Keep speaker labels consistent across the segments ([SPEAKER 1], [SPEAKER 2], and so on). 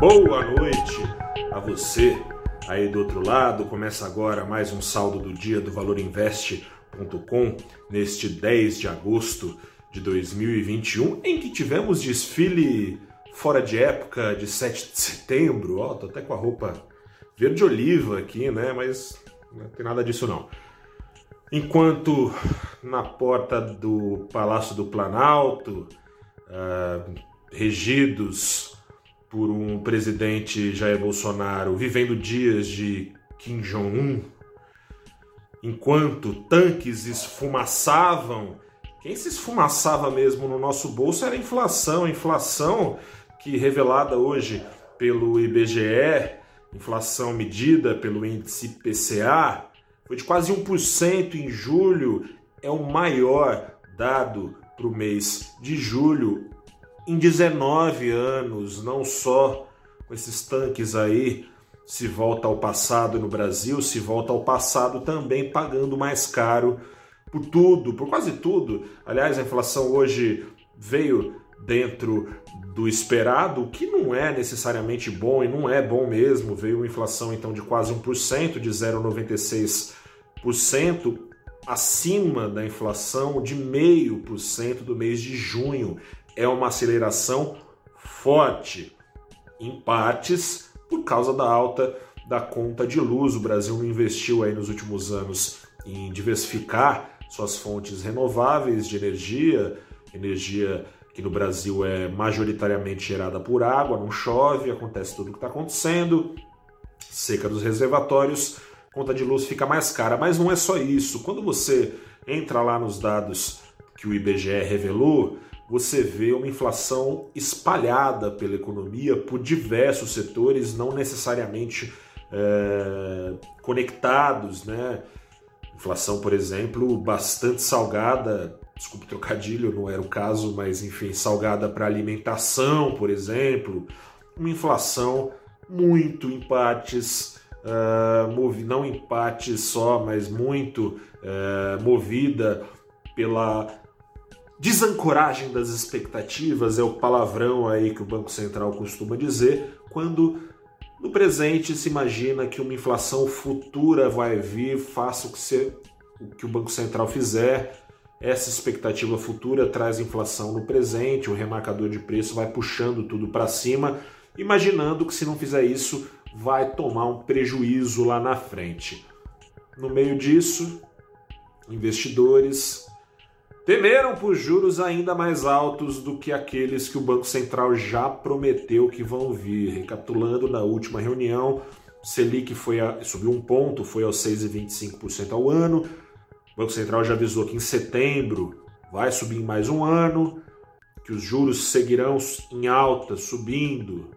[SPEAKER 1] Boa noite a você aí do outro lado. Começa agora mais um saldo do dia do valorinvest.com neste 10 de agosto de 2021, em que tivemos desfile fora de época de 7 de setembro. Ó, tô até com a roupa verde oliva aqui, né? Mas não tem nada disso não. Enquanto na porta do Palácio do Planalto, uh, regidos por um presidente Jair Bolsonaro vivendo dias de Kim Jong-un, enquanto tanques esfumaçavam, quem se esfumaçava mesmo no nosso bolso era a inflação, a inflação que revelada hoje pelo IBGE, inflação medida pelo índice PCA, foi de quase 1% em julho, é o maior dado para o mês de julho em 19 anos, não só com esses tanques aí, se volta ao passado no Brasil, se volta ao passado também pagando mais caro por tudo, por quase tudo. Aliás, a inflação hoje veio dentro do esperado, o que não é necessariamente bom e não é bom mesmo. Veio uma inflação então de quase 1%, de 0,96% acima da inflação de 0,5% do mês de junho é uma aceleração forte, em partes por causa da alta da conta de luz. O Brasil não investiu aí nos últimos anos em diversificar suas fontes renováveis de energia, energia que no Brasil é majoritariamente gerada por água, não chove, acontece tudo o que está acontecendo, seca dos reservatórios, conta de luz fica mais cara. Mas não é só isso. Quando você entra lá nos dados que o IBGE revelou, você vê uma inflação espalhada pela economia por diversos setores, não necessariamente é, conectados, né? Inflação, por exemplo, bastante salgada, desculpe trocadilho, não era o caso, mas enfim, salgada para alimentação, por exemplo. Uma inflação muito em partes, uh, não em partes só, mas muito uh, movida pela Desancoragem das expectativas é o palavrão aí que o Banco Central costuma dizer quando no presente se imagina que uma inflação futura vai vir, faça o que, se, o, que o Banco Central fizer. Essa expectativa futura traz inflação no presente, o remarcador de preço vai puxando tudo para cima, imaginando que se não fizer isso vai tomar um prejuízo lá na frente. No meio disso, investidores temeram por juros ainda mais altos do que aqueles que o Banco Central já prometeu que vão vir. Recapitulando, na última reunião, Selic foi a, subiu um ponto, foi aos 6,25% ao ano. O Banco Central já avisou que em setembro vai subir mais um ano, que os juros seguirão em alta, subindo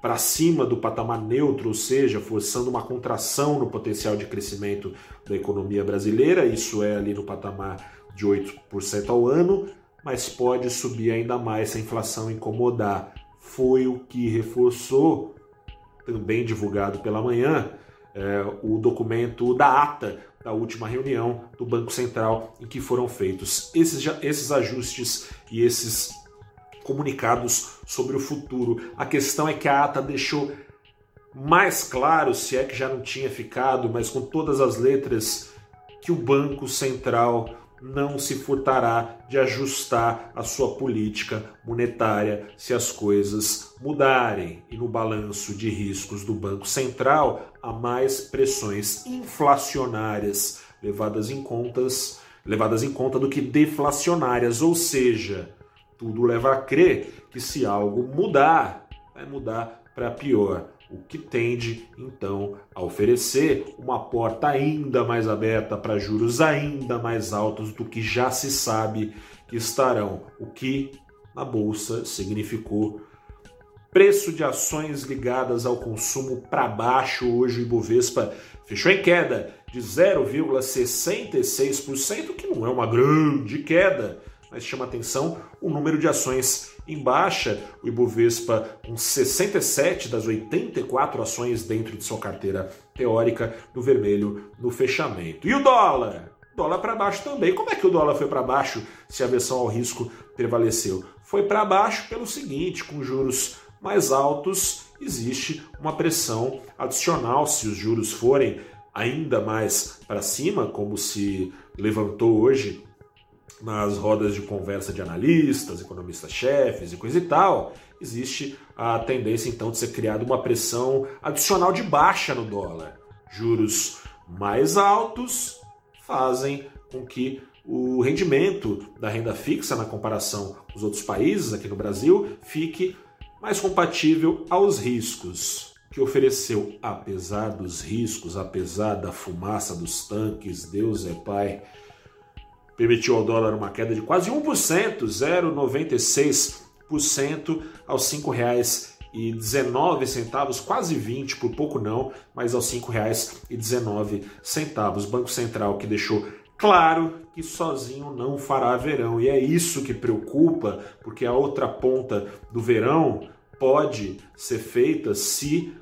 [SPEAKER 1] para cima do patamar neutro, ou seja, forçando uma contração no potencial de crescimento da economia brasileira. Isso é ali no patamar de 8% ao ano, mas pode subir ainda mais se a inflação incomodar. Foi o que reforçou, também divulgado pela manhã, é, o documento da ata da última reunião do Banco Central, em que foram feitos esses, esses ajustes e esses comunicados sobre o futuro. A questão é que a ata deixou mais claro, se é que já não tinha ficado, mas com todas as letras, que o Banco Central não se furtará de ajustar a sua política monetária se as coisas mudarem. E no balanço de riscos do Banco Central, há mais pressões inflacionárias levadas em, contas, levadas em conta do que deflacionárias, ou seja, tudo leva a crer que se algo mudar, vai mudar para pior o que tende então a oferecer uma porta ainda mais aberta para juros ainda mais altos do que já se sabe que estarão, o que na bolsa significou preço de ações ligadas ao consumo para baixo. Hoje o Ibovespa fechou em queda de 0,66%, que não é uma grande queda, mas chama atenção o número de ações em baixa, o Ibovespa com 67 das 84 ações dentro de sua carteira teórica no vermelho no fechamento. E o dólar? Dólar para baixo também. Como é que o dólar foi para baixo se a versão ao risco prevaleceu? Foi para baixo pelo seguinte, com juros mais altos existe uma pressão adicional se os juros forem ainda mais para cima, como se levantou hoje nas rodas de conversa de analistas, economistas-chefes e coisa e tal, existe a tendência então de ser criada uma pressão adicional de baixa no dólar. Juros mais altos fazem com que o rendimento da renda fixa na comparação com os outros países aqui no Brasil fique mais compatível aos riscos que ofereceu, apesar dos riscos, apesar da fumaça dos tanques, Deus é Pai, permitiu ao dólar uma queda de quase 1%, 0,96% aos R$ 5,19, quase 20, por pouco não, mas aos R$ 5,19. Banco Central que deixou claro que sozinho não fará verão. E é isso que preocupa, porque a outra ponta do verão pode ser feita se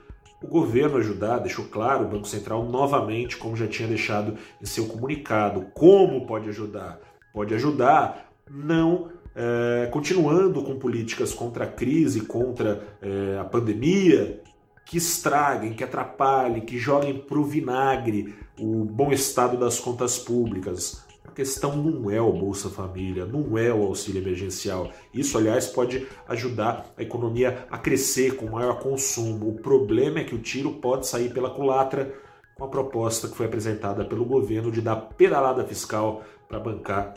[SPEAKER 1] o governo ajudar, deixou claro o Banco Central novamente, como já tinha deixado em seu comunicado. Como pode ajudar? Pode ajudar não é, continuando com políticas contra a crise, contra é, a pandemia, que estraguem, que atrapalhem, que joguem para o vinagre o bom estado das contas públicas, questão não é o Bolsa Família, não é o auxílio emergencial. Isso, aliás, pode ajudar a economia a crescer com maior consumo. O problema é que o tiro pode sair pela culatra com a proposta que foi apresentada pelo governo de dar pedalada fiscal para bancar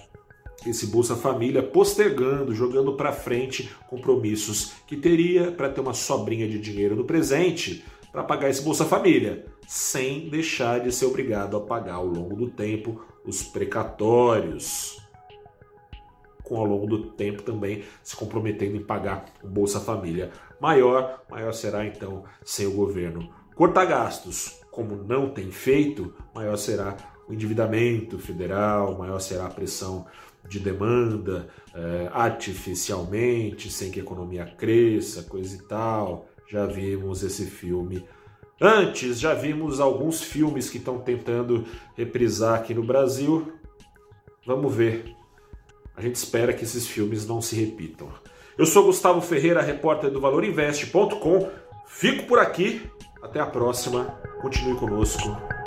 [SPEAKER 1] esse Bolsa Família, postergando, jogando para frente compromissos que teria para ter uma sobrinha de dinheiro no presente para pagar esse Bolsa Família, sem deixar de ser obrigado a pagar ao longo do tempo os precatórios, com ao longo do tempo também se comprometendo em pagar o Bolsa Família maior, maior será então sem o governo cortar gastos, como não tem feito, maior será o endividamento federal, maior será a pressão de demanda é, artificialmente, sem que a economia cresça, coisa e tal. Já vimos esse filme Antes, já vimos alguns filmes que estão tentando reprisar aqui no Brasil. Vamos ver. A gente espera que esses filmes não se repitam. Eu sou Gustavo Ferreira, repórter do ValorInvest.com. Fico por aqui. Até a próxima. Continue conosco.